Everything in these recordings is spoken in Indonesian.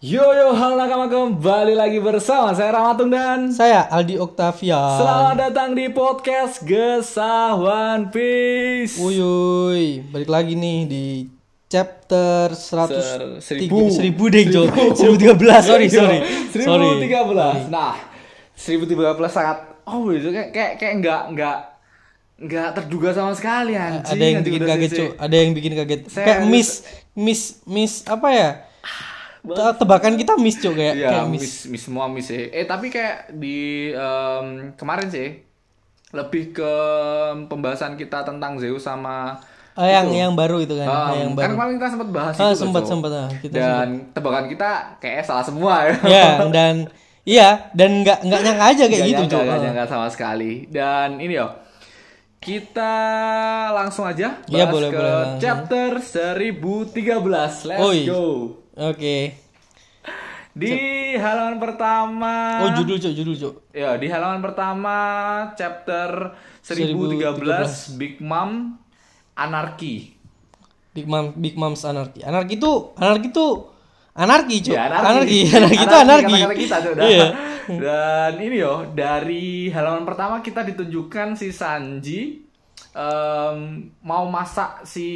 Yo yo halo nakama kembali lagi bersama saya Ramatung dan Saya Aldi Octavian. Selamat datang di podcast Gesah One Piece Uyuy, balik lagi nih di chapter 100 Ser- seribu. seribu deh, Jo. 1013, sorry, sorry. Sorry. 1013 Nah 1013 sangat Oh itu kayak kayak, kayak nggak nggak nggak terduga sama sekali anjing Ada yang bikin kaget. Cuk. Ada yang bikin kaget. Saya Kayak miss miss miss apa ya? Te- Tebakan kita miss, Cuk, kayak Iya, kayak miss. miss. miss semua miss sih. Eh tapi kayak di em, kemarin sih lebih ke pembahasan kita tentang Zeus sama Ah, yang yang baru itu kan, Ah, yang kan baru. kemarin kita sempat bahas Ah, itu kan, sempat sempat ah, kita Dan tebakan kita kayak salah semua ya. Ya, dan iya, dan nggak nggak nyangka aja kayak Nggak gitu, nyangka, Cuk. nggak Ah. nyangka sama sekali. Dan ini yo. Kita langsung aja bahas Iya, boleh, ke boleh, langsung. chapter 1013. Let's Oi. go. Oke. Di halaman pertama Oh, judul, Cuk, judul, Cuk. Ya, di halaman pertama chapter 1013 Big Mom Anarki. Big Mom Big Moms Anarki. Anarki itu Anarki itu anarki, Cuk. Ya, anarki. Anarki itu anarki. Kata-kata kita Cuk, dah. Iya. Dan ini yo, dari halaman pertama kita ditunjukkan si Sanji em, mau masak si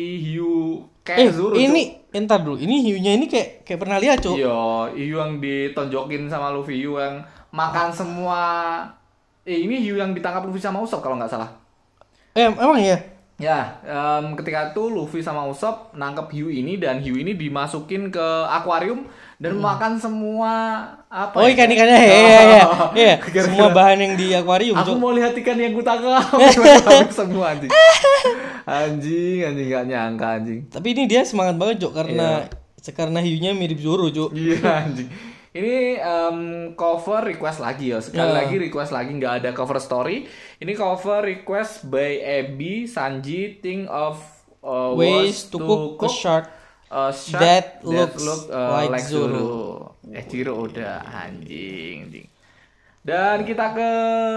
Eh, kayak. Cuk. ini entar dulu. Ini hiunya ini kayak kayak pernah lihat, Cuk. Iya, Hyu yang ditonjokin sama Luffy, Hyu yang makan semua Eh, ini Hyu yang ditangkap Luffy sama Usopp kalau nggak salah. Eh, emang ya? Ya, em, ketika itu Luffy sama Usopp nangkep hiu ini dan hiu ini dimasukin ke akuarium dan makan semua apa? Hmm. Oh, ya? ikan-ikannya. Iya, iya, iya. Iya, Kira-kira- semua bahan yang di akuarium, Aku mau lihat ikan yang kutangkap semua anjing. Anjing, anjing gak nyangka anjing. Tapi ini dia semangat banget, Cuk, karena karena hiunya mirip Zoro, Cuk. Iya anjing. Ini em, cover request lagi ya. Sekali Ya. lagi request lagi nggak ada cover story. Ini cover request by Abby Sanji think of uh, Ways to cook a shark a shark that that, looks look, uh, like like Zoro. Zoro. Eh Zoro udah anjing, anjing. Dan kita ke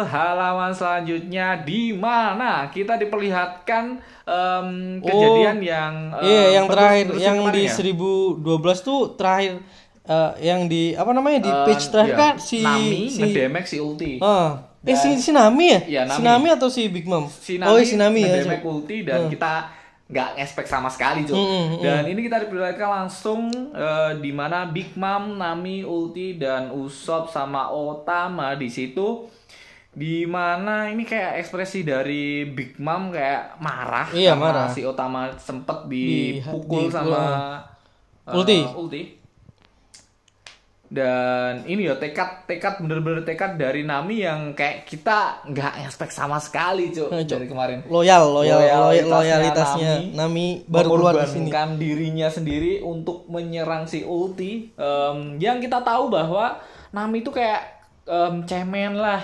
halaman selanjutnya di mana kita diperlihatkan em, kejadian yang em, Iya, yang terakhir yang di ya? 1012 tuh terakhir eh, yang di apa namanya di Eh, page terakhir iya. kan si Nami si ngedemek si Ulti. Ah. Eh si, si Nami ya? Iya, Nami. Si Nami atau si Big Mom? si oh, si Nami ya. ngedemek Cuk. Ulti dan kita nggak expect sama sekali Cuk. Mm, mm, mm. Dan ini kita diperlihatkan langsung eh, di mana Big Mom, Nami, Ulti dan Usopp sama Otama di situ di mana ini kayak ekspresi dari Big Mom kayak marah Iya, karena marah. si Otama sempet Di- dipukul dipukul, sama eh, Ulti. Ulti. Dan ini ya tekad tekad bener-bener tekad dari Nami yang kayak kita nggak expect sama sekali Cuk, Eh, dari kemarin. Loyal, loyal, loyal Loyalitasnya loyalitasnya Nami Nami, baru keluar di sini. dirinya sendiri untuk menyerang si Ulti Em, yang kita tahu bahwa Nami itu kayak em, cemen lah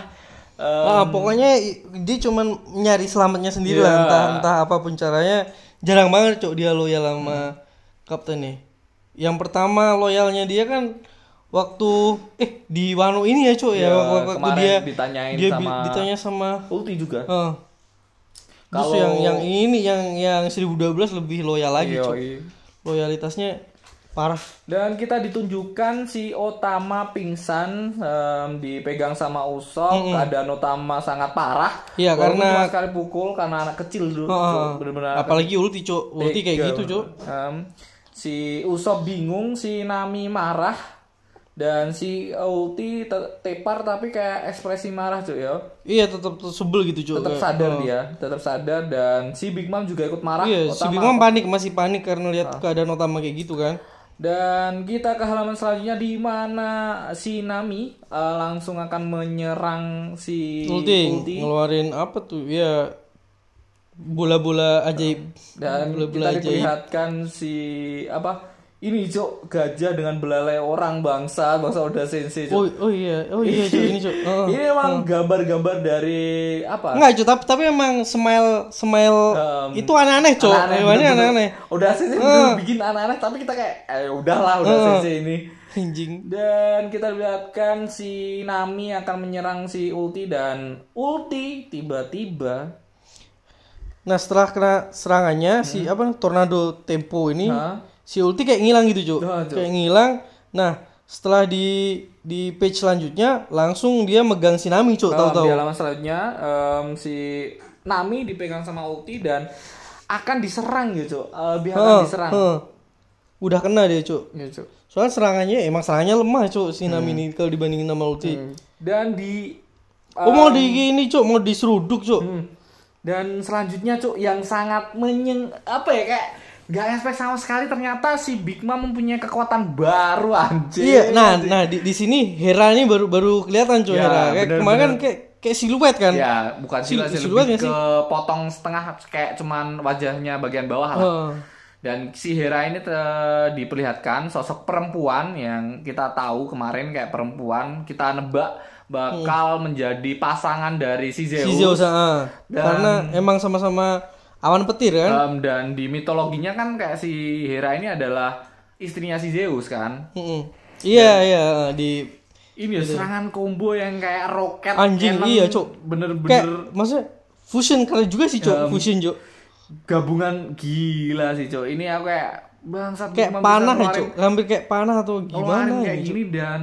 Em, Ah, pokoknya dia cuman nyari selamatnya sendiri Iya. lah, entah entah apa pun caranya. Jarang banget cok dia loyal sama kapten nih. Yang pertama loyalnya dia kan waktu eh di Wano ini ya cok ya, Iya, waktu, kemarin dia ditanyain dia sama- ditanya sama Ulti juga. Eh, Terus Kalau- yang yang ini yang yang 1012 lebih loyal lagi iya. Loyalitasnya parah. Dan kita ditunjukkan si Otama pingsan em, dipegang sama Usopp, keadaan Otama sangat parah. Iya, karena- cuma sekali pukul karena anak kecil dulu, bener-bener anak Apalagi ulti cok, ulti kayak gitu banget. Em, si Usopp bingung, si Nami marah dan si Ulti te- tepar tapi kayak ekspresi marah cuy ya. Iya tetap sebel gitu cok. Tetap sadar oh. dia, tetap sadar dan si Big Mom juga ikut marah. Iya, si Big Mom panik masih panik karena lihat keadaan Otama kayak gitu kan. Dan kita ke halaman selanjutnya di mana si Nami eh, langsung akan menyerang si Ulti, Ulti. ngeluarin apa tuh? Ya bola-bola ajaib. Dan Bola-bola kita ajaib. diperlihatkan si apa? Ini cok gajah dengan belalai orang bangsa bangsa Oda Sensei cok. Oh, oh iya, oh iya cok ini cok. Oh. Ini emang gambar-gambar dari apa? Enggak cok, tapi, tapi emang smile smile Um, itu aneh-aneh cok. Aneh-aneh, Hewannya bener-bener. aneh-aneh. Udah Sensei bener bikin aneh-aneh tapi kita kayak eh udahlah udah Uh. Sensei ini. Anjing. Dan kita lihatkan si Nami akan menyerang si Ulti dan Ulti tiba-tiba Nah setelah kena serangannya si apa tornado tempo ini Hah? Si ulti kayak ngilang gitu cuk Ah, Cuk. kayak ngilang nah setelah di di page selanjutnya langsung dia megang si Nami cuk Um, tahu-tahu Di halaman selanjutnya em, si Nami dipegang sama ulti dan akan diserang gitu. Eh, dia akan Heeh, diserang. heeh. udah kena dia cuk Gitu. soalnya serangannya emang serangannya lemah cuk si Nami ini kalau dibandingin sama ulti Dan di oh mau di ini cuk mau diseruduk cuk Hmm. Dan selanjutnya cuk yang sangat menyeng apa ya kayak nggak expect sama sekali ternyata si Big Mom mempunyai kekuatan baru anjir. Iya, nah, nah di, di sini Hera ini baru baru kelihatan cuy Ya, Hera. Kayak bener, kemarin kan bener. kayak kayak siluet kan. Ya, bukan sih, Sil- sih siluet lebih nggak sih? ke potong setengah kayak cuman wajahnya bagian bawah lah. Heeh. Dan si Hera ini te- diperlihatkan sosok perempuan yang kita tahu kemarin kayak perempuan kita nebak bakal menjadi pasangan dari si Zeus. Si Zeus, ah. Dan- karena emang sama-sama awan petir kan. Um, dan di mitologinya kan kayak si Hera ini adalah istrinya si Zeus kan. Iya iya di Ini ya serangan combo yang kayak roket Anjing, iya, Cuk. Bener-bener kayak maksudnya fusion keren juga sih cuk Um, fusion cuk. gabungan gila sih cok ini aku kayak bangsat Kayak panah ya cuk, hampir kayak panah atau gimana kayak gitu. gini dan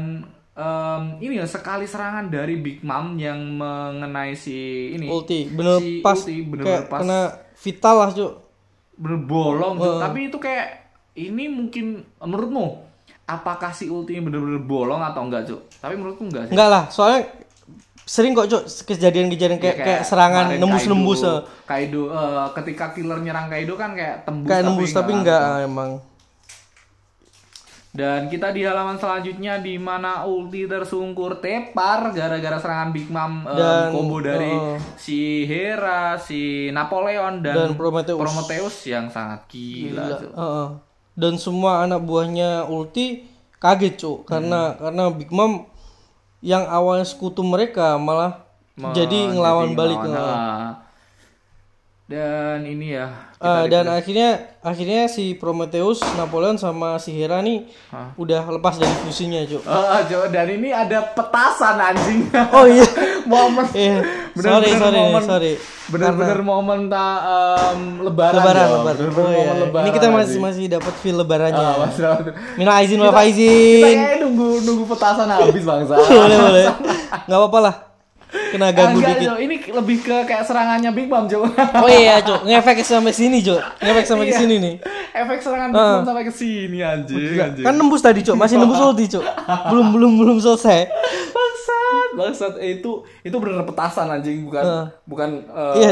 em, ini ya sekali serangan dari Big Mom yang mengenai si ini Ulti bener si pas ulti bener kayak pas kena vital lah cuk. bener bolong Cuk. tapi itu kayak ini mungkin menurutmu apakah si ulti ini bener-bener bolong atau enggak cuk tapi menurutku enggak sih Enggak lah, soalnya sering kok cuk kejadian-kejadian kayak, Ya, kayak serangan nembus-nembus Kaido, eh. Kaido eh, ketika killer nyerang Kaido kan kayak tembus kayak nembus tapi langsung. enggak ah, emang. Dan kita di halaman selanjutnya di mana ulti tersungkur tepar gara-gara serangan Big Mom Dan, combo dari oh. si Hera, si Napoleon dan, Dan Prometheus. Prometheus yang sangat gila. Gila. Cuk. Heeh. Dan semua anak buahnya Ulti kaget cuk karena karena Big Mom yang awalnya sekutu mereka malah Me- jadi ngelawan jadi balik ngelawan. ke. Dan ini ya. Ah, dan akhirnya akhirnya si Prometheus, Napoleon sama si Hera nih Hah? udah lepas dari fusinya cuk. Oh, Cuk, dan ini ada petasan anjing. Oh iya. momen. Eh, Bener-bener sorry sorry momen- sorry. Bener-bener momen tak em, lebaran. Lebaran, lebaran. Bener-bener Oh, momen iya. lebaran. Ini kita masih anjing. masih dapat feel lebarannya. Ah, Mas Rawat. Minal izin wal Kita faizin. kayak nunggu nunggu petasan habis bangsa. boleh boleh. Enggak apa-apa lah. Kena ganggu Enggak, dikit. Cok. ini lebih ke kayak serangannya Big Mom, Cok. Oh iya, Cuk. Ngefek sampai sini, Cuk. Ngefek sampai ke Iya. sini nih. Efek serangan Big Mom sampai ke sini anjing, anjing. Kan nembus tadi, Cuk. Masih nembus ulti, Cuk. Belum belum belum selesai. bangsat, bangsat Eh, itu itu bener petasan anjing, bukan Heeh. bukan eh, Iya.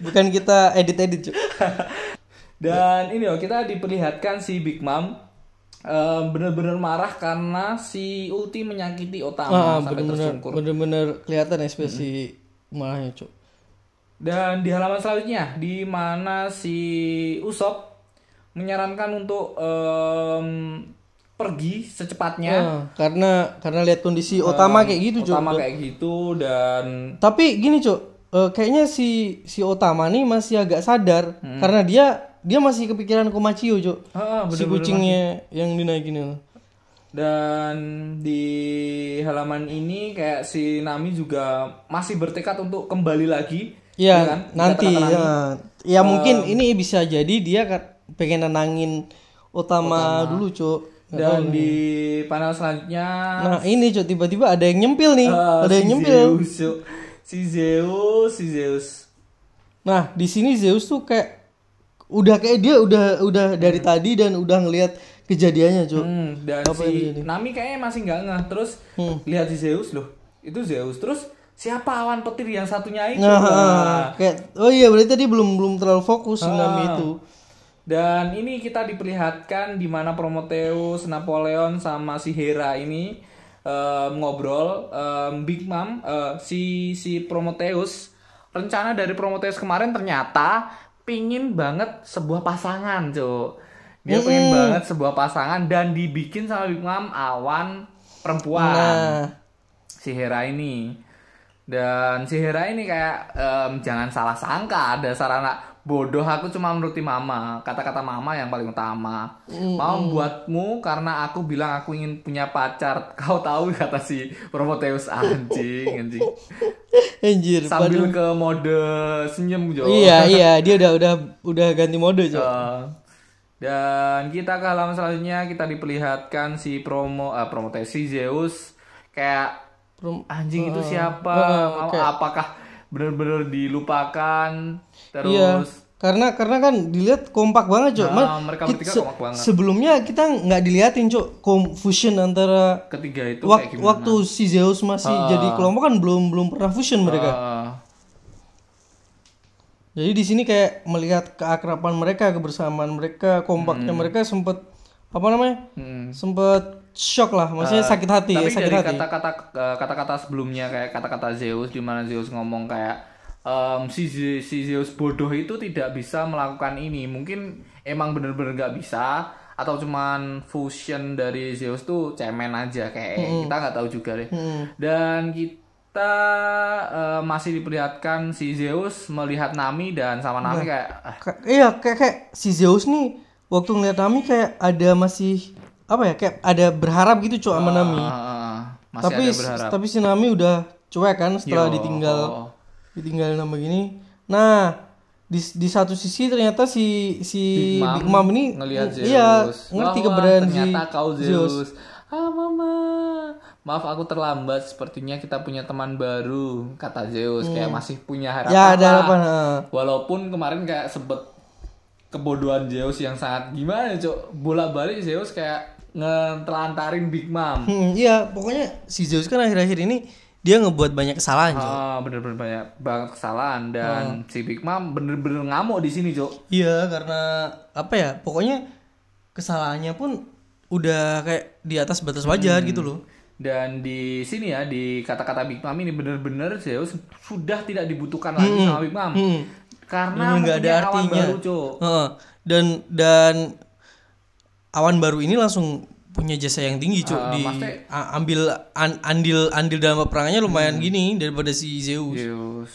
Bukan kita edit-edit, Cuk. Dan ini loh kita diperlihatkan si Big Mom bener-bener marah karena si Ulti menyakiti Ah, Otama sampai bener-bener tersungkur. bener-bener kelihatan ekspresi marahnya, Cuk. Dan di halaman selanjutnya, di mana si Usop menyarankan untuk em, pergi secepatnya. Ah, karena karena lihat kondisi Otama kayak gitu, Cuk. Utama kayak gitu dan Tapi gini, Cuk. Eh, kayaknya si si Otama nih masih agak sadar Hmm. karena dia dia masih kepikiran Komachio, Cuk. Ah, si bener-bener kucingnya yang dinaikin itu. dan di halaman ini kayak si Nami juga masih bertekad untuk kembali lagi. Iya, ya kan? nanti ya. Ya mungkin ini bisa jadi dia pengen nenangin Utama, dulu, Cuk. Dan di panel selanjutnya Nah, ini Cuk tiba-tiba ada yang nyempil nih. ah, ada yang si nyempil. Zeus, si Zeus, si Zeus. Nah, di sini Zeus tuh kayak udah kayak dia udah udah dari tadi dan udah ngelihat kejadiannya, Cuk. Hmm, dan Apa si? Nami kayaknya masih nggak ngeh. Terus Hmm. lihat si Zeus loh. Itu Zeus. Terus siapa awan petir yang satunya itu? Nah, Nah, ah, kayak oh iya berarti tadi belum belum terlalu fokus Ah. Nami itu. Dan ini kita diperlihatkan di mana Prometheus, Napoleon sama si Hera ini em, ngobrol em, Big Mom eh, si si Prometheus rencana dari Prometheus kemarin ternyata pingin banget sebuah pasangan, Cuk. Dia pengen banget sebuah pasangan dan dibikin sama Big Mom awan perempuan. Nah, si Hera ini. Dan si Hera ini kayak em, jangan salah sangka ada sarana bodoh aku cuma menuruti mama. Kata-kata mama yang paling utama. Mau buatmu karena aku bilang aku ingin punya pacar. Kau tahu kata si Prometheus. Anjing anjing. Anjir. sambil ke mode senyum Jo. Iya, iya, dia udah udah udah ganti mode, Cok. Uh, dan kita ke halaman selanjutnya kita diperlihatkan si promo uh, Prometheus si Zeus. Kayak Prom- anjing itu siapa? uh, Mau- kayak- apakah benar-benar dilupakan terus Iya. Karena karena kan dilihat kompak banget, Cok. Nah, mereka kita- bertiga se- kompak banget. Sebelumnya kita nggak diliatin, Cok, confusion antara ketiga itu wak- kayak gimana waktu si Zeus masih Ah. jadi kelompok kan belum belum pernah fusion mereka. Uh, Jadi di sini kayak melihat keakraban mereka, kebersamaan mereka, kompaknya mereka sempet apa namanya? hmm. Sempet shock lah, maksudnya sakit hati ya, Tapi sakit dari hati. kata-kata eh, kata-kata sebelumnya kayak kata-kata Zeus di mana Zeus ngomong kayak em, si si Zeus bodoh itu tidak bisa melakukan ini. Mungkin emang bener-bener nggak bisa atau cuman fusion dari Zeus tuh cemen aja kayak kita nggak tahu juga deh. Dan kita eh, masih diperlihatkan si Zeus melihat Nami dan sama Nami kayak ah, Ka- iya kayak kayak si Zeus nih waktu ngeliat Nami kayak ada masih apa ya kayak ada berharap gitu cok sama Nami. ah, ah, masih tapi ada berharap. tapi si Nami udah cuek kan setelah Yo, ditinggal ditinggal nama gini. Nah di, di satu sisi ternyata si si Big Mom Big Mom ini ngelihat Zeus. iya ngerti keberadaan si kau Zeus. Zeus. Ah mama, maaf aku terlambat. Sepertinya kita punya teman baru, kata Zeus. Kayak masih punya harapan. Ya ada harapan. ah. Walaupun kemarin kayak sebet kebodohan Zeus yang sangat gimana cok bola balik Zeus kayak ngetelantarin Big Mom. Hmm, iya pokoknya si Zeus kan akhir-akhir ini dia ngebuat banyak kesalahan Cok. Ah, bener-bener banyak banget kesalahan dan si Big Mom bener-bener ngamuk di sini cok. Iya karena apa ya pokoknya kesalahannya pun udah kayak di atas batas wajar gitu loh. Dan di sini ya di kata-kata Big Mom ini bener-bener Zeus sudah tidak dibutuhkan lagi sama Big Mom. Hmm. Karena Bener-bener nggak ada artinya. baru, Cok. Heeh. Dan dan awan baru ini langsung punya jasa yang tinggi cuk Ah, di a- ambil an- andil andil dalam peperangannya lumayan gini daripada si Zeus. Zeus.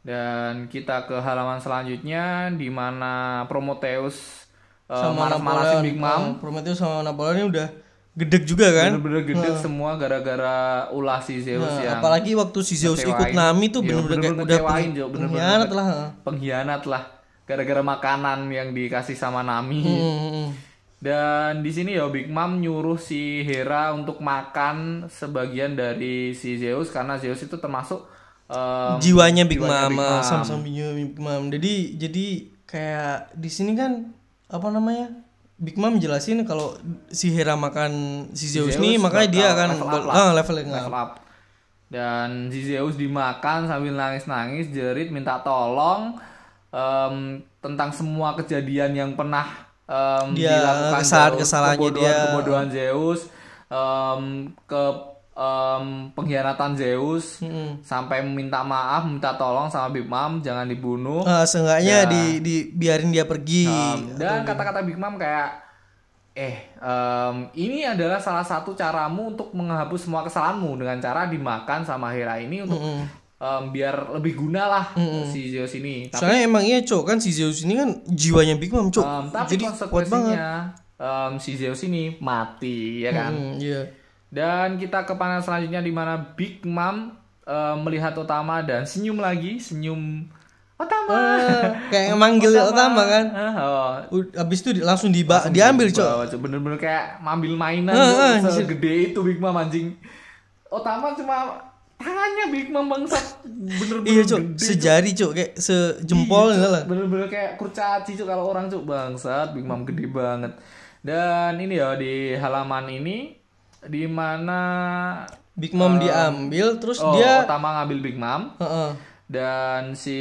Dan kita ke halaman selanjutnya di mana Prometheus uh, malas-malasin Big Mom. Oh, Prometheus sama Napoleon ini udah gedek juga kan. Bener-bener gede semua gara-gara ulah si Zeus Nah, yang apalagi waktu si Zeus ikut ngecewain. Nami tuh Iya, bener-bener udah peng- Jo. Bener-bener pengkhianat lah. pengkhianat lah gara-gara makanan yang dikasih sama Nami. Hmm. Dan di sini ya Big Mom nyuruh si Hera untuk makan sebagian dari si Zeus karena Zeus itu termasuk em, jiwanya Big jiwanya Mom, sama-sama Big Mom. Jadi jadi kayak di sini kan apa namanya? Big Mom jelasin kalau si Hera makan si Zeus, Zeus nih makanya dia akan level up ah, level up. level up. Dan si Zeus dimakan sambil nangis-nangis, jerit minta tolong em, tentang semua kejadian yang pernah em, Dia, dilakukan kesalahan-kesalahannya kebodohan, dia. kebodohan Zeus, em, ke em, pengkhianatan Zeus, Mm-mm. sampai minta maaf, minta tolong sama Big Mom jangan dibunuh. Ah, seenggaknya Ya. di, di biarin dia pergi. Um, dan kata-kata Big Mom kayak eh em, ini adalah salah satu caramu untuk menghapus semua kesalahanmu dengan cara dimakan sama Hera ini untuk em, biar lebih guna lah si Zeus ini. Tapi, Soalnya emang iya cok kan si Zeus ini kan jiwanya Big Mom cok. em, tapi Jadi kuat banget. em, si Zeus ini mati ya kan. Hmm, iya. Dan kita ke panel selanjutnya di mana Big Mom em, melihat Otama dan senyum lagi, senyum Otama. Ah, kayak manggil utama kan. Ah, oh, Abis itu di- langsung diba- diambil cok. Bawa, Cok. Bener-bener kayak ngambil mainan Cok. ah, segede itu Big Mom anjing. Otama cuma tangannya Big Mom bangsat. Bener-bener Iya Cok. sejari cok kayak sejempol Iya, lah. Bener-bener kayak kurcaci cok kalau orang cok bangsat. Big Mom gede banget. Dan ini ya di halaman ini di mana Big Mom diambil terus oh, dia Otama ngambil Big Mom Heeh. dan si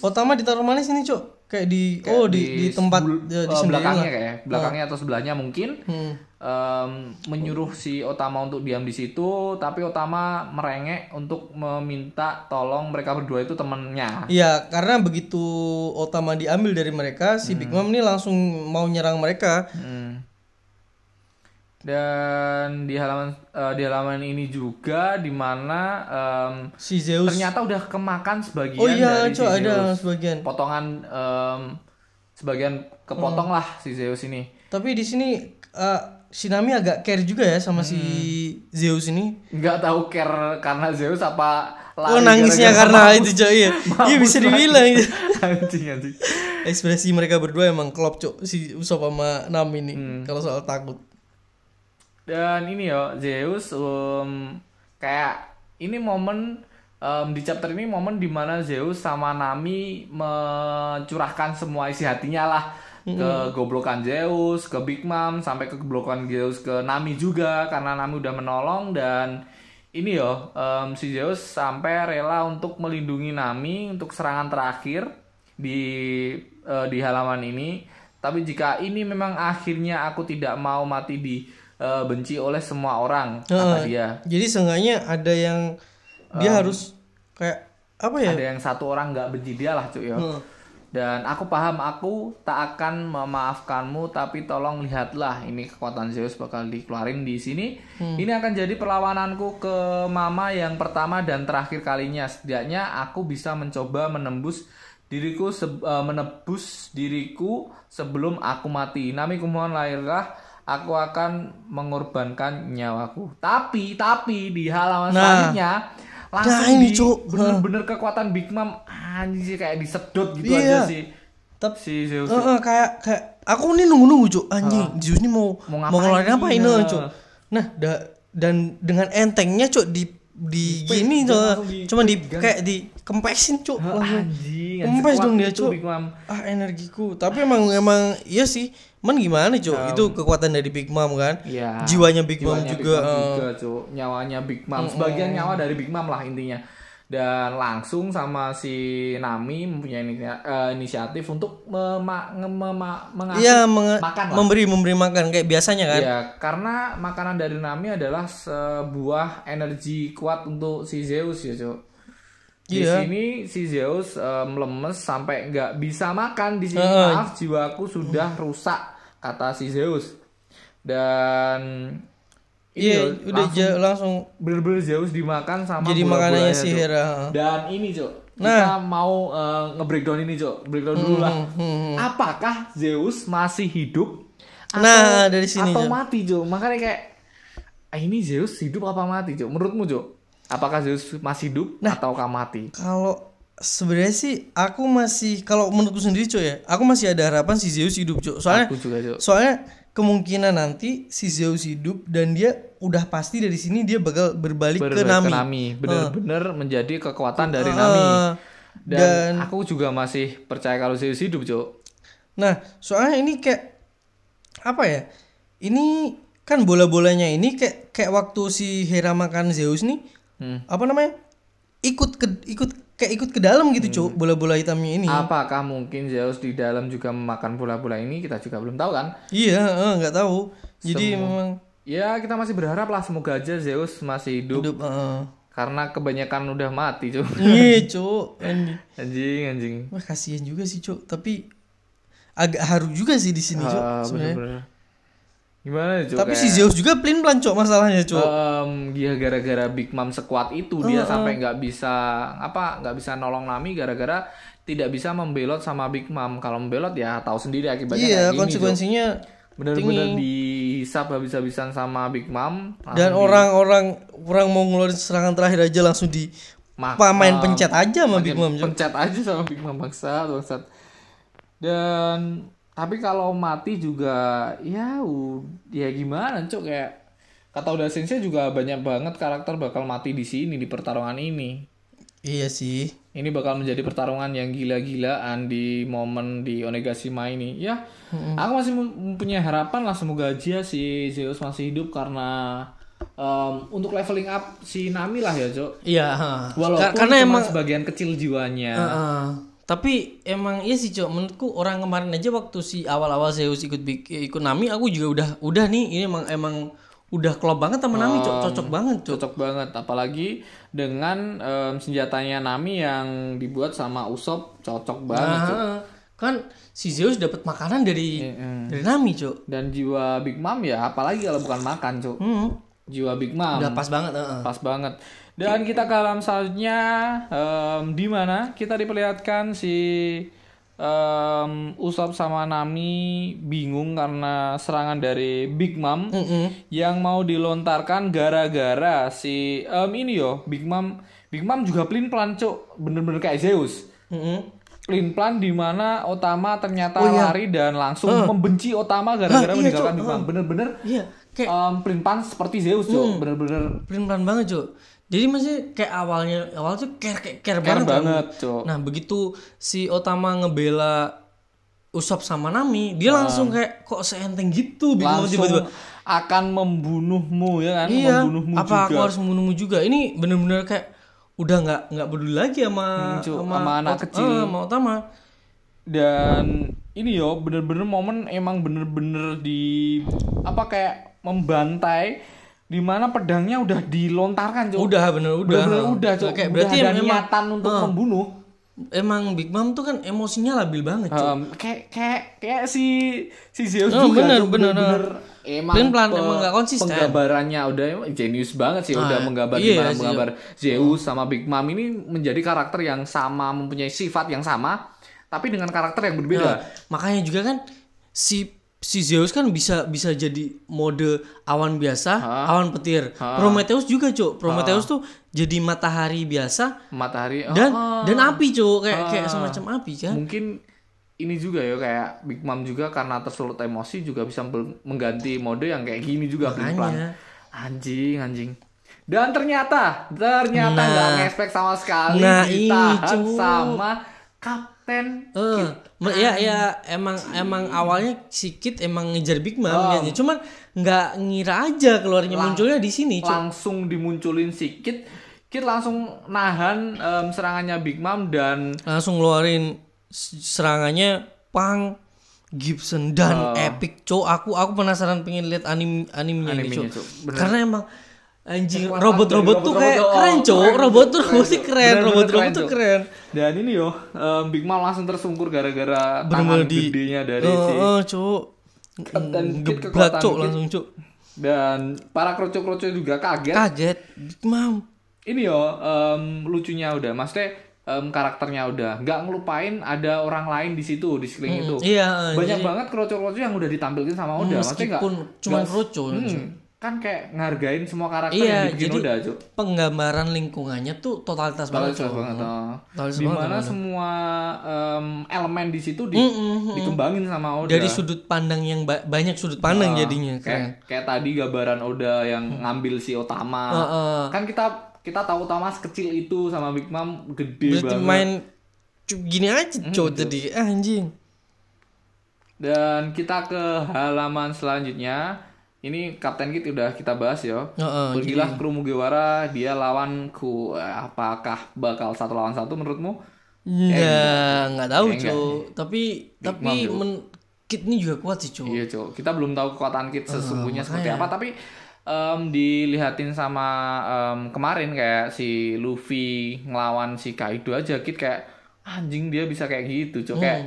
Otama ditaruh mana sini cok? Kayak di oh di, di tempat sebul- ya, di eh, sendiri belakangnya lah. kayak belakangnya atau sebelahnya mungkin Hmm. em, menyuruh si Otama untuk diam di situ tapi Otama merengek untuk meminta tolong mereka berdua itu temennya Iya, karena begitu Otama diambil dari mereka, si Big Mom ini langsung mau nyerang mereka. Hmm. Dan di halaman eh, di halaman ini juga di mana em, Si Zeus. ternyata udah kemakan sebagian Oh iya, dari si Cok, ada Zeus. sebagian. potongan em, sebagian kepotong Hmm. lah si Zeus ini. Tapi di sini eh, si Nami agak care juga ya sama si Hmm. Zeus ini. nggak tahu care karena Zeus apa lari Oh nangisnya karena itu Cok iya. Iya bisa dibilang anjing anjing. Ekspresi mereka berdua emang klop Cok si Usop sama Nami nih Hmm. kalau soal takut. Dan ini ya Zeus em, kayak ini momen em, di chapter ini momen di mana Zeus sama Nami mencurahkan semua isi hatinya lah ke goblokan Zeus, ke Big Mom, sampai ke goblokan Zeus ke Nami juga karena Nami udah menolong dan ini yo em, si Zeus sampai rela untuk melindungi Nami untuk serangan terakhir di eh, di halaman ini. Tapi jika ini memang akhirnya aku tidak mau mati di eh, benci oleh semua orang kata Heeh. dia. Jadi seenggaknya ada yang dia harus kayak apa ya? Ada yang satu orang nggak benci dia lah cuy ya. Heeh. Dan aku paham aku tak akan memaafkanmu tapi tolong lihatlah ini kekuatan Zeus bakal dikeluarin di sini. Ini akan jadi perlawananku ke Mama yang pertama dan terakhir kalinya. Setidaknya aku bisa mencoba menembus diriku se- eh, menebus diriku sebelum aku mati. Nami kumohon lahirlah aku akan mengorbankan nyawaku. Tapi tapi di halaman Nah. selanjutnya langsung Nah, ini, di Cuk. bener-bener kekuatan Big Mom anjing sih kayak disedot gitu Iya. aja sih. Tapi Si Zeus. Heeh, kayak kayak aku nih nunggu-nunggu Cuk. Anjing, Zeus ini mau Mau mau, ngapain? ngeluarin apa ini Nah. Cuk. Nah, da- dan dengan entengnya Cuk di di gini dia Cuk. langsung di- Cuma di kayak di kempesin Cuk. Anjing, Kempes dong dia, itu Cuk. Ah, energiku. Tapi emang emang iya sih. Man gimana Cuk? Itu kekuatan dari Big Mom kan? Iya. Jiwanya Big Mom Jiwanya juga. Big Mom eh. juga, Cuk. Nyawanya Big Mom. Sebagian nyawa dari Big Mom lah intinya. Dan langsung sama si Nami mempunyai eh, inisiatif untuk mema- mema- mengasih Iya, menge- makan lah. memberi memberi makan kayak biasanya kan? Iya, karena makanan dari Nami adalah sebuah energi kuat untuk si Zeus ya, Cuk. Di Iya. sini si Zeus eh, melemes sampai nggak bisa makan di sini. Heeh. Maaf, jiwaku sudah rusak, kata si Zeus. Dan Iya, loh, udah langsung langsung bener-bener Zeus dimakan sama jadi makanannya si. Hera. Dan ini, Cuk. Nah. Kita mau eh, nge-breakdown ini, Cuk. Breakdown dulu lah. hmm, Apakah Zeus masih hidup? Nah, dari sini, atau Cuk. mati, Cuk. Makanya kayak ah, ini Zeus hidup apa mati, Cuk? Menurutmu, Cuk? Apakah Zeus masih hidup Nah. ataukah mati? Kalau sebenarnya sih aku masih kalau menurutku sendiri Cuk ya, aku masih ada harapan si Zeus hidup Cuk. Soalnya Aku juga, Cuk. soalnya kemungkinan nanti si Zeus hidup dan dia udah pasti dari sini dia bakal berbalik Ber- ke Nami. Bener-bener menjadi kekuatan dari Nami. Dan, dan- aku juga masih percaya kalau Zeus hidup, Cuk. Nah, soalnya ini kayak apa ya? Ini kan bola-bolanya ini kayak kayak waktu si Hera makan Zeus nih, Hmm. apa namanya? Ikut ke ikut kayak ikut ke dalam gitu, Hmm. Cuk, bola-bola hitamnya ini. Apakah mungkin Zeus di dalam juga memakan bola-bola ini? Kita juga belum tahu kan? Iya, eh, nggak tahu. Jadi Semua. memang Ya, kita masih berharap lah semoga aja Zeus masih hidup. hidup heeh. Karena kebanyakan udah mati, Cuk. Iya, Cuk. Anjing. Anjing, anjing. Wah, kasihan juga sih, Cuk. Tapi agak haru juga sih di sini, Cuk. Ah, sebenarnya. Gimana, Cuk? Tapi Kayak- si Zeus juga pelin-pelan, Cuk, masalahnya, Cuk. Em, dia gara-gara Big Mom sekuat itu dia sampai nggak bisa apa nggak bisa nolong Nami gara-gara tidak bisa membelot sama Big Mom kalau membelot ya tahu sendiri akibatnya iya, gini, konsekuensinya Cuk. bener-bener dihisap habis-habisan sama Big Mom dan orang-orang orang mau ngeluarin serangan terakhir aja langsung di Mak- apa main pencet aja sama Big Mom, pencet aja sama Big Mom bangsat bangsat dan tapi kalau mati juga ya ya gimana cok kayak kata udah sensei juga banyak banget karakter bakal mati di sini di pertarungan ini. Iya sih. ini bakal menjadi pertarungan yang gila-gilaan di momen di Onegashima ini. Ya aku masih mem- mempunyai harapan lah semoga aja si Zeus masih hidup karena em, untuk leveling up si Nami lah ya cok Iya, walaupun Ka- karena cuma emang sebagian kecil jiwanya. Heeh. Tapi emang iya sih, Cok. Menurutku orang kemarin aja waktu si awal-awal Zeus ikut ikut Nami, aku juga udah udah nih ini emang emang udah klop banget sama Nami, Cok. Cocok banget, Cok. cocok banget apalagi dengan em, senjatanya Nami yang dibuat sama Usop cocok banget Cok. Nah, kan si Zeus dapat makanan dari Mm-mm. dari Nami cok Dan jiwa Big Mom ya, apalagi kalau bukan makan, Cuk. hmm. Jiwa Big Mom. udah pas banget heeh. Pas banget. Dan kita ke alam selanjutnya em, di mana kita diperlihatkan si em, Usopp sama Nami bingung karena serangan dari Big Mom Mm-mm. yang mau dilontarkan gara-gara si em, ini yo Big Mom Big Mom juga pelin pelan cuk bener-bener kayak Zeus Mm-mm. pelin pelan di mana Otama ternyata Oh, iya. lari dan langsung membenci Otama gara-gara Ah, iya, meninggalkan. Big Mom bener-bener iya kayak em, pelin pelan seperti Zeus Hmm. cuk bener-bener pelan banget cok jadi masih kayak awalnya awal tuh care care, care care banget, banget nah begitu si Otama ngebela Usop sama Nami dia langsung kayak kok seenteng gitu? Langsung tiba-tiba. akan membunuhmu ya kan? Iya. Membunuhmu apa juga. aku harus membunuhmu juga? Ini bener-bener kayak udah nggak nggak peduli lagi sama Hmm, Cuk, sama anak Ot- kecil. eh, sama Otama. Dan ini yo bener-bener momen emang bener-bener di apa kayak membantai di mana pedangnya udah dilontarkan Cuk. udah bener udah bener-bener udah Cuk. kayak Udah berarti ada emang niatan untuk eh, membunuh emang Big Mom tuh kan emosinya labil banget Cuk. Em, kayak kayak kayak si si Zeus Oh, juga bener, Cuk. bener, bener-bener emang Pelan-pelan, pe- emang nggak konsisten. penggambarannya udah jenius banget sih udah Ah, menggambar iya gimana menggambar Zeus sama Big Mom ini menjadi karakter yang sama mempunyai sifat yang sama tapi dengan karakter yang berbeda Nah, makanya juga kan si si Zeus kan bisa bisa jadi mode awan biasa, awan petir. Prometheus juga, Cuk. Prometheus tuh jadi matahari biasa matahari oh, dan dan api, Cuk. Kayak kayak semacam api kan. mungkin ini juga ya kayak Big Mom juga karena tersulut emosi juga bisa mengganti mode yang kayak gini juga pelan anjing anjing dan ternyata ternyata nggak ngespek sama sekali Nah, ini, ditahan Cuk. sama Kapten Eh, ya ya emang emang awalnya si Kid emang ngejar Big Mom Oh. kan. Cuman nggak ngira aja keluarnya munculnya di sini, langsung dimunculin si Kid Kid langsung nahan em, serangannya Big Mom dan Langsung ngeluarin serangannya Pang Gibson dan epic Cuk. Aku aku penasaran pengen lihat anim animenya ini, Animenya. Cuk. Bener. Karena emang anjing robot-robot tuh kayak oh, keren, keren, Robot tuh Cuk. keren, robot-robot tuh keren. dan ini yo em, Big Mom langsung tersungkur gara-gara tangan di gedenya dari Oh, si oh. Kapten Kid Geblak, Cuk, Kid. langsung, Cuk. dan para kroco-kroco juga kaget. Kaget, Big Mom. ini yo em, lucunya udah. Maksudnya em, karakternya udah. Nggak ngelupain ada orang lain di situ di sekeliling itu. Iya, banyak jadi- banget kroco-kroco yang udah ditampilkan sama Oda. Maksudnya nggak meskipun cuma kroco, hmm, kan kayak ngargain semua karakter Iya, yang dibikin jadi Oda Cuk. penggambaran lingkungannya tuh totalitas banget, banget oh. Totalitas di banget, semua em, elemen di situ di, Mm-mm, dikembangin sama Oda Dari sudut pandang yang ba- banyak sudut pandang jadinya, kayak, keren. kayak tadi gambaran Oda yang ngambil si Otama Heeh. kan kita kita tahu Otama sekecil itu sama Big Mom gede Berarti banget main cu- gini aja cowok tadi Ah, anjing. dan kita ke halaman selanjutnya ini Kapten Kid udah kita bahas ya Heeh, pergilah ke Mugiwara dia lawanku Eh, apakah bakal satu lawan satu menurutmu Enggak, enggak tahu, Eh. Cok. Tapi tapi men Kid ini juga kuat sih, Cok. Iya, Cok. Kita belum tahu kekuatan Ah, sesungguhnya seperti apa, tapi em, dilihatin sama em, kemarin kayak si Luffy ngelawan si Kaido aja Kid kayak anjing dia bisa kayak gitu, Cok. Hmm. Kayak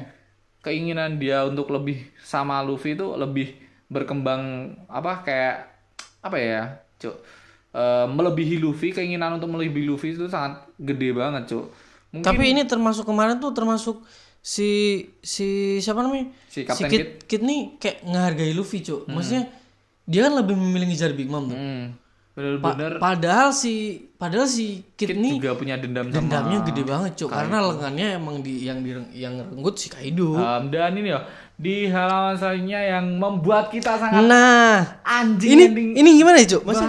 keinginan dia untuk lebih sama Luffy itu lebih berkembang apa kayak apa ya, Cok. Em, melebihi Luffy, keinginan untuk melebihi Luffy itu sangat gede banget, Cok. Mungkin Tapi ini termasuk kemarin tuh termasuk si si siapa namanya? Si Kapten Kid, Kid nih kayak ngehargai Luffy, Cok. Maksudnya dia kan lebih memilih ngejar Big Mom tuh. hmm, Pa- bener-bener padahal si padahal si Kid, Kid nih juga punya dendam sama dendamnya gede banget, Cok. Karena lengannya emang di yang di yang renggut si Kaido. Um, dan ini ya di halaman selanjutnya yang membuat kita sangat Nah, anjing ini ending ini gimana ya, Cok? Masa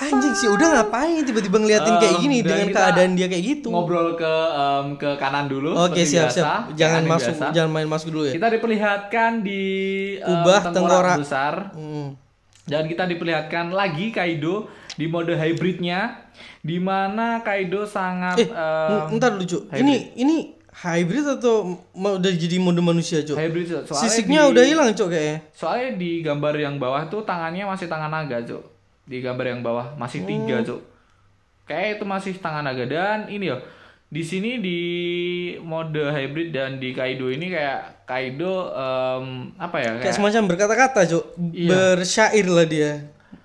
anjing sih udah ngapain tiba-tiba ngeliatin kayak Um, gini dengan keadaan dia kayak gitu. ngobrol ke um, ke kanan dulu Oke, siap biasa, siap. Jangan masuk biasa. jangan main masuk dulu ya. kita diperlihatkan di um, Ubah tengkorak. besar Hmm. dan kita diperlihatkan lagi Kaido di mode hybridnya di mana Kaido sangat Eh, um, ntar dulu, Cok. Ini ini hybrid atau mau udah jadi mode manusia, Cok? hybrid soalnya Sisiknya di- udah hilang, Cok kayaknya. Soalnya di gambar yang bawah tuh tangannya masih tangan naga, Cuk. Di gambar yang bawah masih tiga, Oh. Cuk. Kayak itu masih tangan naga dan ini ya. di sini di mode hybrid dan di Kaido ini kayak Kaido em, apa ya Kayak kayak semacam berkata-kata, Cok. Iya. Bersyair lah dia.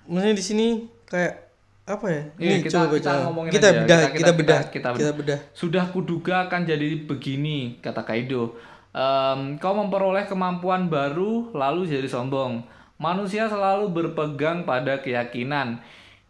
Maksudnya di sini kayak apa ya? Iya, Nih, kita- coba kita ngomongin kita aja. bedah, Kita- kita, kita- bedah, kita- kita kita bedah. Sudah kuduga akan jadi begini, kata Kaido. Em, kau memperoleh kemampuan baru, lalu jadi sombong. Manusia selalu berpegang pada keyakinan.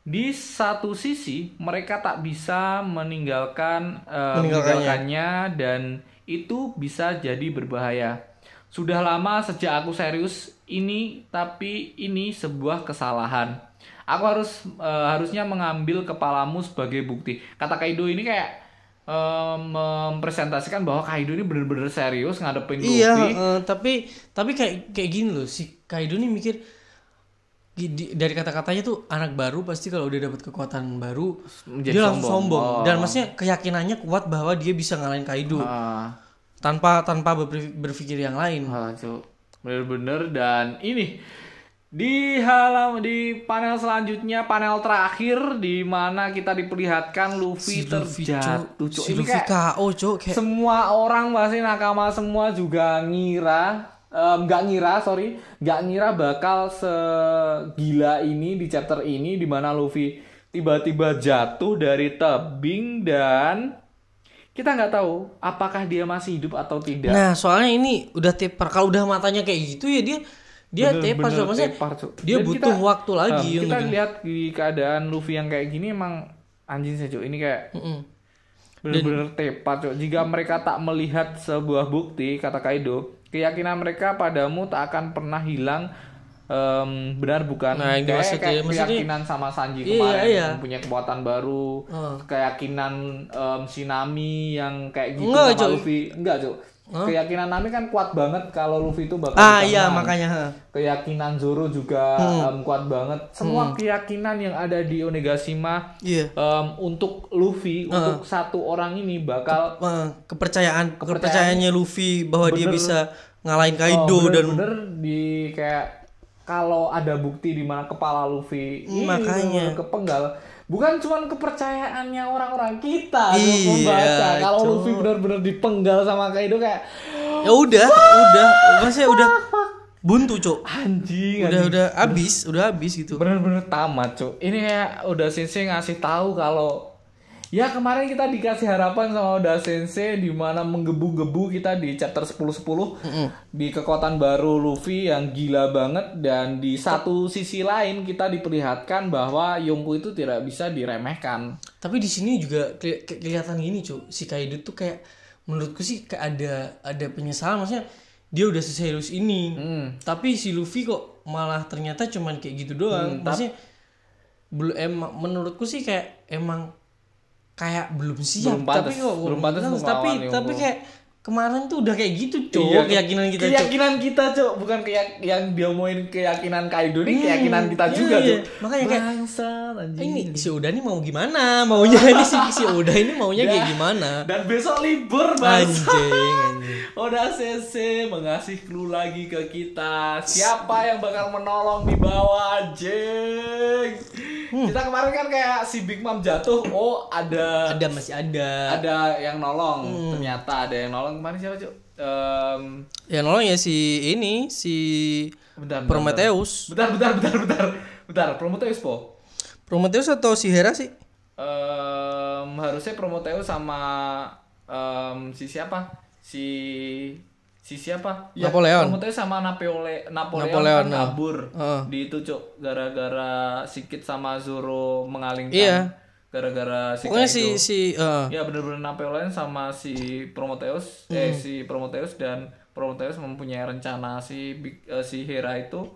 Di satu sisi, mereka tak bisa meninggalkan Meninggalkannya. meninggalkannya dan itu bisa jadi berbahaya. Sudah lama sejak aku serius ini, tapi ini sebuah kesalahan. Aku harus eh, harusnya mengambil kepalamu sebagai bukti. Kata Kaido ini kayak eh, mempresentasikan bahwa Kaido ini bener-bener serius ngadepin Iya, Luffy. eh, tapi tapi kayak kayak gini loh si Kaido nih mikir dari kata-katanya tuh anak baru pasti kalau udah dapat kekuatan baru Menjadi dia langsung sombong. sombong, Oh. dan maksudnya keyakinannya kuat bahwa dia bisa ngalahin Kaido Ah, tanpa tanpa berpikir, yang lain. Cuk. bener-bener dan ini di halam di panel selanjutnya panel terakhir di mana kita diperlihatkan Luffy, Luffy, terjatuh. Cuk. Si Ini Luffy kayak- KO, Cuk. Kayak semua orang pasti nakama semua juga ngira nggak ngira sorry nggak ngira bakal segila ini di chapter ini di mana Luffy tiba-tiba jatuh dari tebing dan kita nggak tahu apakah dia masih hidup atau tidak Nah, soalnya ini udah tepar. Kalau udah matanya kayak gitu ya dia dia tepar, Bener-bener Cuk. Maksudnya tepar, dia Dan butuh kita- waktu lagi em, kita untuk lihat di keadaan Luffy yang kayak gini emang anjing sih ini kayak Mm-mm. benar-benar tepat cok jika mereka tak melihat sebuah bukti kata Kaido keyakinan mereka padamu tak akan pernah hilang Em, benar bukan Nah, yang kayak, dimaksud kayak ya, maksudnya- keyakinan sama Sanji Iya, kemarin iya. mempunyai kekuatan baru Oh. keyakinan em, si Nami yang kayak gitu Enggak, sama. Luffy enggak cok keyakinan Nami kan kuat banget kalau Luffy itu bakal Ah iya menang. makanya. keyakinan Zoro juga em, kuat banget. Semua keyakinan yang ada di Onigashima Iya. em, untuk Luffy untuk satu orang ini bakal Eh, kepercayaan kepercayaannya Luffy bahwa dia bisa ngalahin Kaido oh, dan bener-bener di kayak kalau ada bukti di mana kepala Luffy ini Makanya. kepenggal bukan cuma kepercayaannya orang-orang kita Iya, membaca kalau Cok. Luffy bener-bener dipenggal sama Kaido kayak ya udah, udah, maksudnya udah buntu, Cuk. anjing Udah udah habis, udah habis gitu. bener-bener tamat cuk ini kayak udah sensei ngasih tahu kalau ya kemarin kita dikasih harapan sama udah sensei di mana menggebu-gebu kita di chapter 10-10 di kekuatan baru Luffy yang gila banget dan di satu sisi lain kita diperlihatkan bahwa Yonko itu tidak bisa diremehkan Tapi di sini juga keli- ke- kelihatan gini, Cuk. Si Kaido tuh kayak menurutku sih kayak ada ada penyesalan maksudnya dia udah seserius ini. Hmm. Tapi si Luffy kok malah ternyata cuman kayak gitu doang. Maksudnya belum emang menurutku sih kayak emang kayak belum siap Belum pantas, tapi kok belum pantas tapi tapi Yonko. kayak kemarin tuh udah kayak gitu cowok Iya, keyakinan kita keyakinan kita cok bukan kayak yang dia mauin keyakinan Kaido ini keyakinan kita iya, juga iya. cok Makanya kayak, anjing. ini si Uda nih mau gimana? Maunya ini si si Uda ini maunya kayak gimana? dan besok libur bang. Anjing anjing. Udah CC mengasih clue lagi ke kita. Siapa yang bakal menolong di bawah anjing Kita kemarin kan kayak si Big Mom jatuh Oh ada ada masih ada. ada yang nolong. Ternyata ada yang nolong. Kemarin siapa cuk? Em, ya nolong ya si ini si bentar, Prometheus. bentar. Bentar bentar bentar Bentar. Prometheus po? Prometheus atau si Hera sih? Em, Harusnya Prometheus sama em, Si siapa? Si Si siapa? Napoleon. Prometheus sama Napoleon Napoleon, Napoleon, kan kabur Heeh. di itu cuk gara-gara Sikit sama Zoro mengalingkan Iya. gara-gara si pokoknya si si eh, Ya bener-bener Napoleon sama si Prometheus eh Hmm. si Prometheus dan Prometheus mempunyai rencana si Big- eh, si Hera itu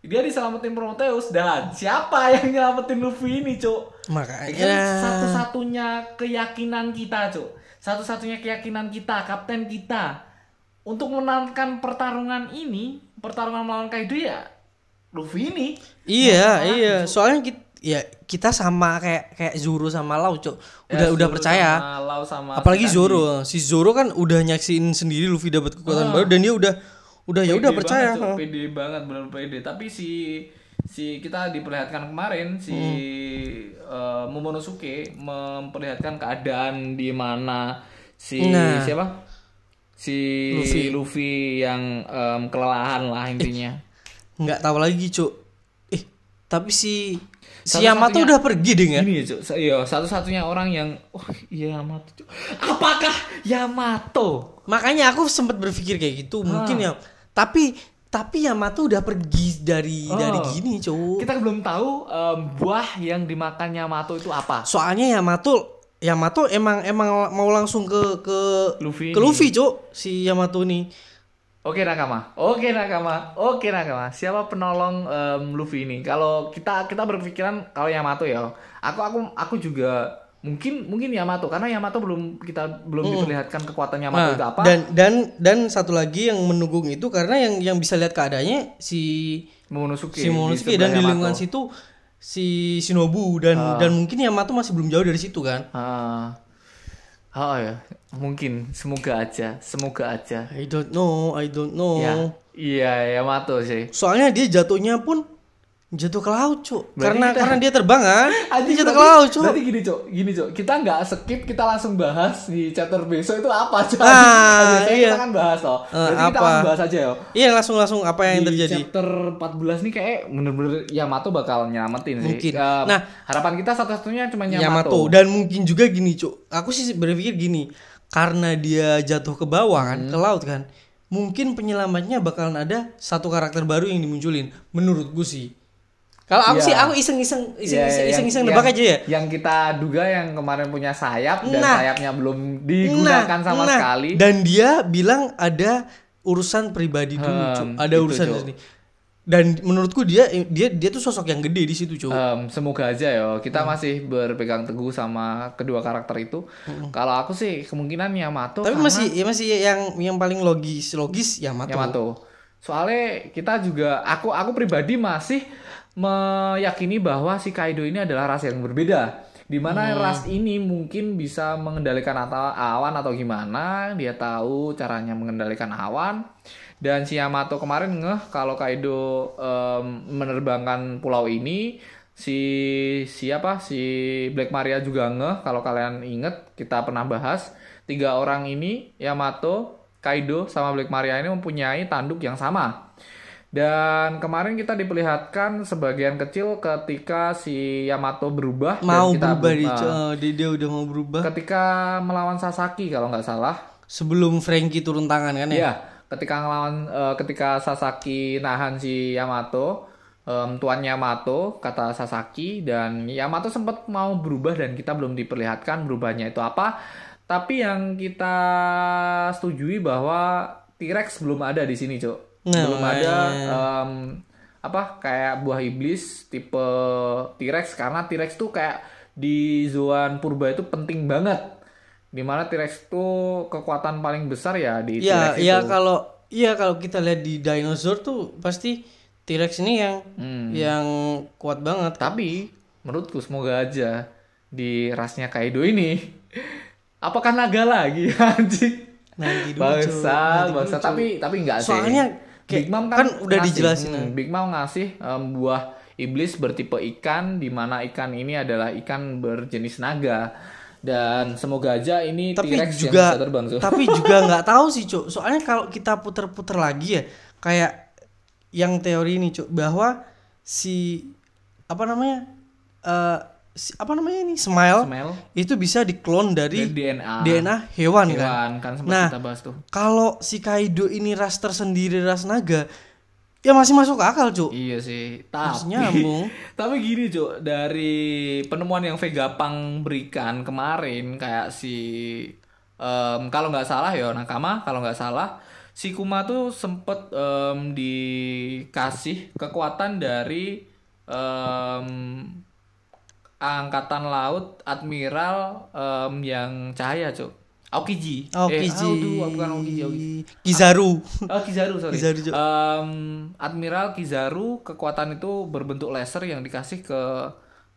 dia diselamatin Prometheus dan siapa yang nyelamatin Luffy ini cuk? Kan makanya satu-satunya keyakinan kita cuk satu-satunya keyakinan kita kapten kita untuk menangkan pertarungan ini pertarungan melawan Kaido ya Luffy ini. Iya iya. soalnya kita ya kita sama kayak kayak Zoro sama Lau cok udah Ya, udah Zoro percaya. sama Lau sama apalagi si. Zoro. Si Zoro kan udah nyaksiin sendiri Luffy dapat kekuatan baru dan dia udah udah ya udah percaya. banget, ha. pede banget bener pede. Tapi si si kita diperlihatkan kemarin si Hmm. eh, Momonosuke memperlihatkan keadaan di mana si Nah. siapa si Luffy. Luffy, yang em, kelelahan lah intinya nggak tahu lagi cuk eh tapi si si Yamato udah pergi deh kan Gini ya, Cuk. Iya, satu-satunya orang yang oh, Yamato. Cuk. Apakah Yamato? makanya aku sempat berpikir kayak gitu mungkin ya tapi tapi Yamato udah pergi dari Oh. dari gini cuk Kita belum tahu em, buah yang dimakan Yamato itu apa. soalnya Yamato Yamato emang emang mau langsung ke ke Luffy ke. Luffy cuk si Yamato nih Oke Nakama, oke Nakama, oke Nakama. Siapa penolong em, Luffy ini? Kalau kita kita berpikiran kalau Yamato ya, aku aku aku juga mungkin mungkin Yamato karena Yamato belum kita belum diperlihatkan kekuatan Yamato Nah, itu apa. dan dan dan satu lagi yang mendukung itu karena yang yang bisa lihat keadaannya si Momonosuke. si Momonosuke di dan di lingkungan situ si Shinobu dan dan mungkin Yamato masih belum jauh dari situ kan? Ah. Oh ya, mungkin. Semoga aja, semoga aja. I don't know. I don't know. Ya, iya Yamato sih. soalnya dia jatuhnya pun jatuh ke laut cuk karena kita- karena dia terbang kan dia jatuh ke laut cuk Berarti gini cok, gini cok. Kita nggak skip, kita langsung bahas di chapter besok itu apa cok. Ah, Biasanya iya. kita kan bahas toh. Eh, Berarti kita apa? langsung bahas aja yo. iya langsung langsung apa yang di terjadi chapter 14 nih kayak bener-bener Yamato bakal nyelamatin sih. Mungkin. Eh, Nah. harapan kita satu-satunya cuma Yamato. Yamato dan mungkin juga gini cuk aku sih berpikir gini karena dia jatuh ke bawah kan Hmm. ke laut kan mungkin penyelamatnya bakalan ada satu karakter baru yang dimunculin menurut gue sih kalau aku Iya. sih aku iseng-iseng Iya, iseng-iseng iseng-iseng yang- nebak aja ya Yang kita duga yang kemarin punya sayap dan Nah. sayapnya belum digunakan Nah, sama nah. sekali. dan dia bilang ada urusan pribadi dulu Hmm, ada gitu, urusan sini dan menurutku dia dia dia tuh sosok yang gede di situ Cuk. Em, semoga aja ya Hmm. kita masih berpegang teguh sama kedua karakter itu. Kalau aku sih kemungkinan Yamato tapi karena masih ya masih yang yang paling logis logis Yamato, Yamato. Soalnya kita juga aku aku pribadi masih meyakini bahwa si Kaido ini adalah ras yang berbeda. Di mana ras ini mungkin bisa mengendalikan atau awan atau gimana, dia tahu caranya mengendalikan awan. Dan si Yamato kemarin ngeh kalau Kaido em, menerbangkan pulau ini, si siapa si Black Maria juga ngeh kalau kalian inget kita pernah bahas tiga orang ini Yamato, Kaido sama Black Maria ini mempunyai tanduk yang sama. Dan kemarin kita diperlihatkan sebagian kecil ketika si Yamato berubah dan mau kita berubah di berubah. eh, dia, dia udah mau berubah ketika melawan Sasaki kalau nggak salah. sebelum Frankie turun tangan kan ya Iya, ketika ngelawan eh, ketika Sasaki nahan si Yamato, em, tuan Yamato kata Sasaki dan Yamato sempat mau berubah dan kita belum diperlihatkan berubahnya itu apa. Tapi yang kita setujui bahwa T-Rex belum ada di sini, Cok. Nah, belum ada em, apa kayak buah iblis tipe T-Rex karena T-Rex tuh kayak di zona purba itu penting banget. Di mana T-Rex tuh kekuatan paling besar ya di Iya, T-Rex iya itu. kalau iya kalau kita lihat di dinosaur tuh pasti T-Rex ini yang Hmm. yang kuat banget. Tapi menurutku semoga aja di rasnya Kaido ini apakah naga lagi anjing? Nanti dulu. Bangsa, Nanti bangsa. Tapi tapi enggak sih. Soalnya Big Mom kan kan, udah ngasih, dijelasin, hmm, Big Mom ngasih em, buah iblis bertipe ikan di mana ikan ini adalah ikan berjenis naga. Dan semoga aja ini tapi T-Rex yang juga bisa terbang. Cuk. tapi juga nggak tahu sih cuk soalnya kalau kita puter-puter lagi ya kayak yang teori ini cuk bahwa si apa namanya eh si, apa namanya ini smile, Smell itu bisa diklon dari dan DNA. DNA hewan, kan Hewan kan sempat Nah, kita bahas tuh. kalau si Kaido ini ras tersendiri ras naga ya masih masuk akal cuk Iya sih, tapi nyambung. tapi gini cuk, dari penemuan yang Vega Pang berikan kemarin kayak si em, kalau nggak salah ya Nakama, kalau nggak salah si Kuma tuh sempet em, dikasih kekuatan dari em, angkatan laut admiral em, yang cahaya cuk. Aokiji. Aokiji Eh, aduh, bukan Aokiji, Aokiji. Kizaru Oh Kizaru sorry. Kizaru. Em, Admiral Kizaru kekuatan itu berbentuk laser yang dikasih ke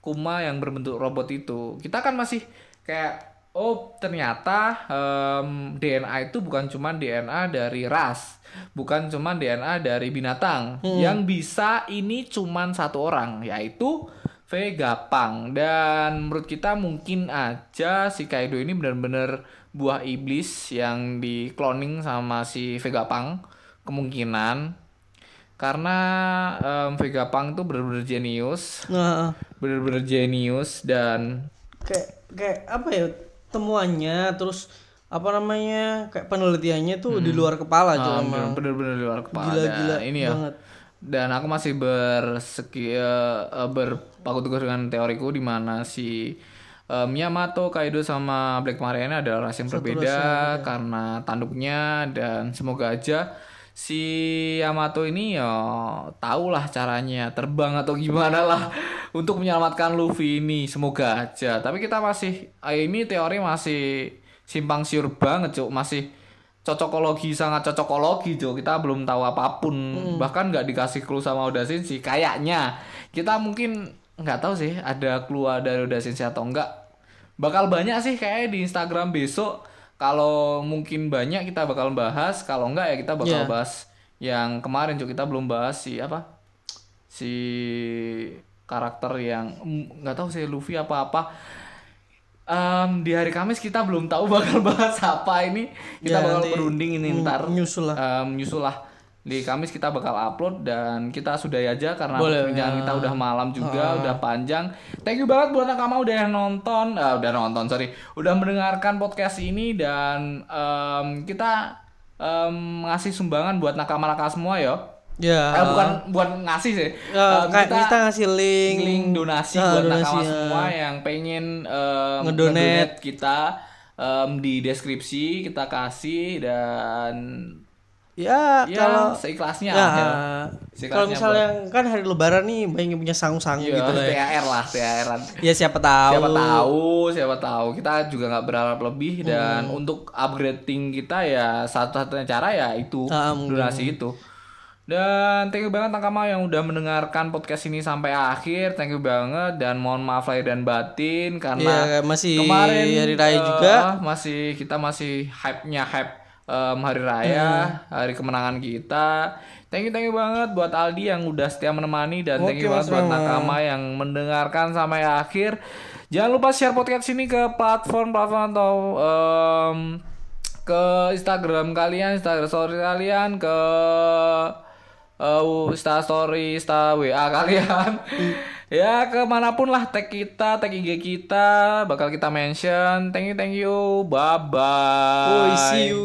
Kuma yang berbentuk robot itu. Kita kan masih kayak oh ternyata em, DNA itu bukan cuma DNA dari ras, bukan cuma DNA dari binatang. Yang bisa ini cuman satu orang, yaitu Vegapunk. Dan menurut kita mungkin aja si Kaido ini benar-benar buah iblis yang di cloning sama si Vegapunk kemungkinan karena em, Vegapunk tuh benar-benar jenius, Nah, benar-benar jenius dan kayak kayak apa ya temuannya terus apa namanya kayak penelitiannya tuh di luar kepala Ah, Cok, emang. bener-bener di luar kepala Gila-gila ini ya banget. Dan aku masih berseki eh, eh, berpaku teguh dengan teoriku di mana si eh, Yamato, Kaido sama Black Maria adalah ras yang berbeda karena tanduknya. Dan semoga aja si Yamato ini ya tahulah caranya terbang atau gimana lah untuk menyelamatkan Luffy ini. Semoga aja. Tapi kita masih ini teori masih simpang siur banget cuk. Masih cocokologi sangat cocokologi cuk kita belum tahu apa pun. Bahkan nggak dikasih clue sama Oda Sensei kayaknya. Kita mungkin nggak tahu sih ada clue dari Oda Sensei atau enggak bakal banyak sih kayak di Instagram besok. Kalau mungkin banyak kita bakal bahas kalau enggak ya kita bakal Iya. bahas yang kemarin cuk kita belum bahas si apa? Si karakter yang mm, nggak tahu sih Luffy apa apa Em, di hari Kamis kita belum tahu bakal bahas apa ini. Kita Ya, bakal nanti berunding ini ny- ntar. nyusul lah. Em, nyusul lah. Di Kamis kita bakal upload dan kita sudah aja karena Boleh, perbincangan ya. kita udah malam juga udah panjang. Thank you banget buat nakama udah nonton. Eh, udah nonton sorry. Udah mendengarkan podcast ini dan em, kita em, ngasih sumbangan buat nakama-nakama semua ya ya Eh, bukan buat ngasih sih kayak kita, ngasih link link donasi Ah, buat donasi, nakama ya. semua yang pengen um, Ngedonate. ngedonate kita em, di deskripsi kita kasih dan ya, ya kalau seikhlasnya ya, lah ya. Seikhlasnya kalau misalnya kan hari lebaran nih banyak yang punya sangu-sangu Iya, gitu lah ya. THR lah THR -an. ya siapa tahu siapa tahu siapa tahu kita juga nggak berharap lebih dan Hmm. untuk upgrading kita ya satu-satunya cara ya itu mungkin. donasi itu dan thank you banget Nakama yang udah mendengarkan podcast ini sampai akhir thank you banget dan mohon maaf lahir dan batin karena Iya, masih kemarin hari raya juga. masih kita masih hype-nya hype em, hari raya Hmm. hari kemenangan kita thank you thank you banget buat Aldi yang udah setia menemani dan thank you Oke, banget buat. Nakama yang mendengarkan sampai akhir jangan lupa share podcast ini ke platform-platform atau em, ke Instagram kalian Instagram story kalian ke uh, Insta story, Insta WA kalian. ya ke mana pun lah tag kita, tag IG kita, bakal kita mention. Thank you, thank you, bye bye. Oh, see you